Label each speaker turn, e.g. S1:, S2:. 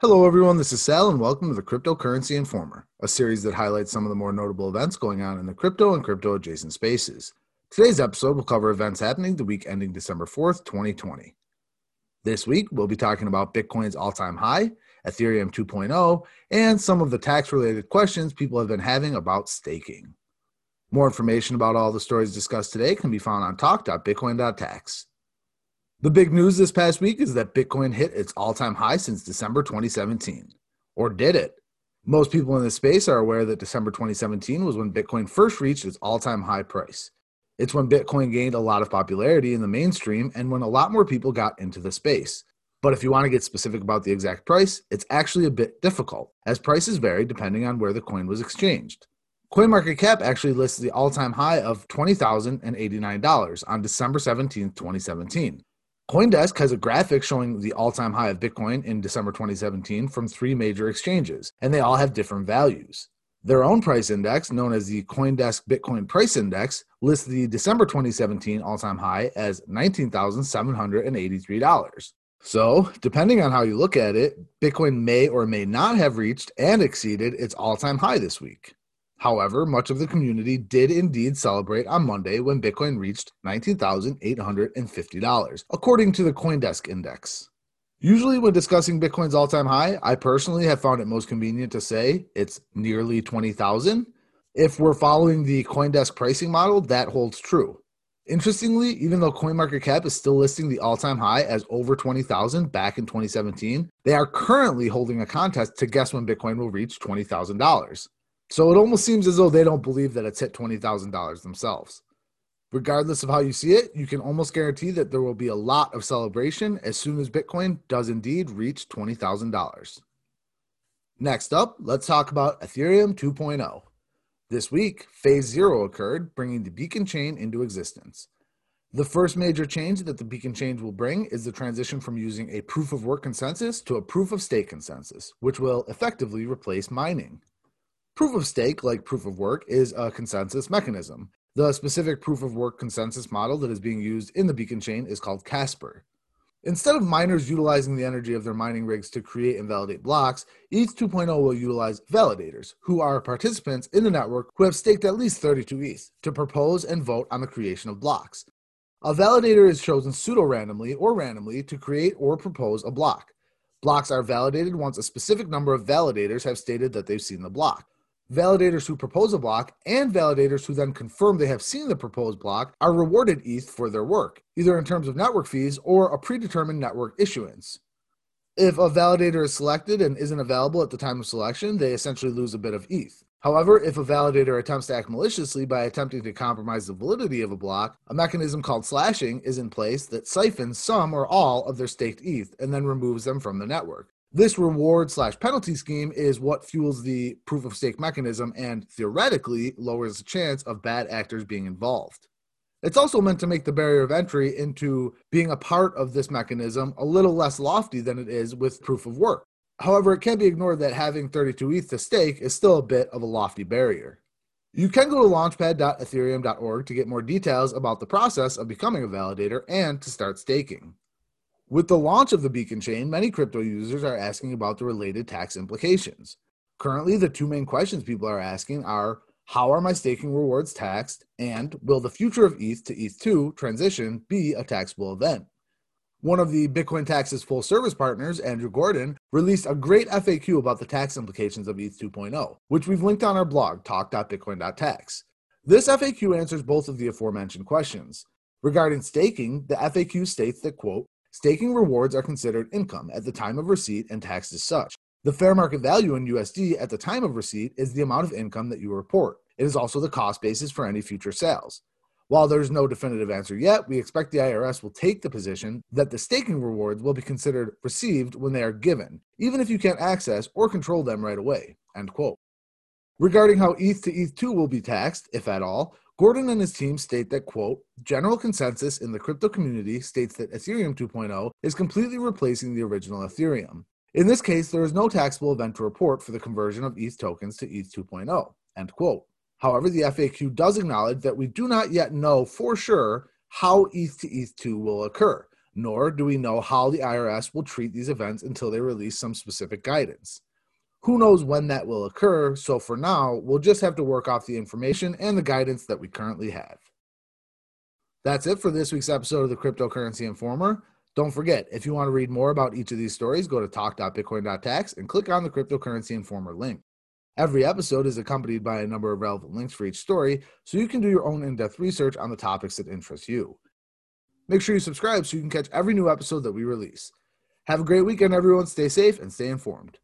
S1: Hello, everyone. This is Sal, and welcome to the Cryptocurrency Informer, a series that highlights some of the more notable events going on in the crypto and crypto adjacent spaces. Today's episode will cover events happening the week ending December 4th, 2020. This week, we'll be talking about Bitcoin's all time high, Ethereum 2.0, and some of the tax related questions people have been having about staking. More information about all the stories discussed today can be found on talk.bitcoin.tax. The big news this past week is that Bitcoin hit its all time high since December 2017. Or did it? Most people in this space are aware that December 2017 was when Bitcoin first reached its all time high price. It's when Bitcoin gained a lot of popularity in the mainstream and when a lot more people got into the space. But if you want to get specific about the exact price, it's actually a bit difficult, as prices vary depending on where the coin was exchanged. CoinMarketCap actually lists the all time high of $20,089 on December 17, 2017. Coindesk has a graphic showing the all time high of Bitcoin in December 2017 from three major exchanges, and they all have different values. Their own price index, known as the Coindesk Bitcoin Price Index, lists the December 2017 all time high as $19,783. So, depending on how you look at it, Bitcoin may or may not have reached and exceeded its all time high this week. However, much of the community did indeed celebrate on Monday when Bitcoin reached $19,850, according to the Coindesk Index. Usually, when discussing Bitcoin's all time high, I personally have found it most convenient to say it's nearly 20,000. If we're following the Coindesk pricing model, that holds true. Interestingly, even though CoinMarketCap is still listing the all time high as over 20,000 back in 2017, they are currently holding a contest to guess when Bitcoin will reach $20,000. So it almost seems as though they don't believe that it's hit $20,000 themselves. Regardless of how you see it, you can almost guarantee that there will be a lot of celebration as soon as Bitcoin does indeed reach $20,000. Next up, let's talk about Ethereum 2.0. This week, Phase Zero occurred, bringing the Beacon chain into existence. The first major change that the Beacon chain will bring is the transition from using a proof of work consensus to a proof of stake consensus, which will effectively replace mining. Proof of stake, like proof of work, is a consensus mechanism. The specific proof of work consensus model that is being used in the beacon chain is called Casper. Instead of miners utilizing the energy of their mining rigs to create and validate blocks, ETH 2.0 will utilize validators, who are participants in the network who have staked at least 32 ETH, to propose and vote on the creation of blocks. A validator is chosen pseudo randomly or randomly to create or propose a block. Blocks are validated once a specific number of validators have stated that they've seen the block. Validators who propose a block and validators who then confirm they have seen the proposed block are rewarded ETH for their work, either in terms of network fees or a predetermined network issuance. If a validator is selected and isn't available at the time of selection, they essentially lose a bit of ETH. However, if a validator attempts to act maliciously by attempting to compromise the validity of a block, a mechanism called slashing is in place that siphons some or all of their staked ETH and then removes them from the network. This reward slash penalty scheme is what fuels the proof of stake mechanism and theoretically lowers the chance of bad actors being involved. It's also meant to make the barrier of entry into being a part of this mechanism a little less lofty than it is with proof of work. However, it can't be ignored that having 32 ETH to stake is still a bit of a lofty barrier. You can go to launchpad.ethereum.org to get more details about the process of becoming a validator and to start staking. With the launch of the Beacon chain, many crypto users are asking about the related tax implications. Currently, the two main questions people are asking are how are my staking rewards taxed? And will the future of ETH to ETH2 transition be a taxable event? One of the Bitcoin Tax's full service partners, Andrew Gordon, released a great FAQ about the tax implications of ETH 2.0, which we've linked on our blog, talk.bitcoin.tax. This FAQ answers both of the aforementioned questions. Regarding staking, the FAQ states that, quote, Staking rewards are considered income at the time of receipt and taxed as such. The fair market value in USD at the time of receipt is the amount of income that you report. It is also the cost basis for any future sales. While there's no definitive answer yet, we expect the IRS will take the position that the staking rewards will be considered received when they are given, even if you can't access or control them right away. End quote. Regarding how ETH to ETH2 will be taxed, if at all, Gordon and his team state that, quote, general consensus in the crypto community states that Ethereum 2.0 is completely replacing the original Ethereum. In this case, there is no taxable event to report for the conversion of ETH tokens to ETH 2.0, end quote. However, the FAQ does acknowledge that we do not yet know for sure how ETH to ETH2 will occur, nor do we know how the IRS will treat these events until they release some specific guidance. Who knows when that will occur, so for now, we'll just have to work off the information and the guidance that we currently have. That's it for this week's episode of the Cryptocurrency Informer. Don't forget, if you want to read more about each of these stories, go to talk.bitcoin.tax and click on the Cryptocurrency Informer link. Every episode is accompanied by a number of relevant links for each story, so you can do your own in depth research on the topics that interest you. Make sure you subscribe so you can catch every new episode that we release. Have a great weekend, everyone. Stay safe and stay informed.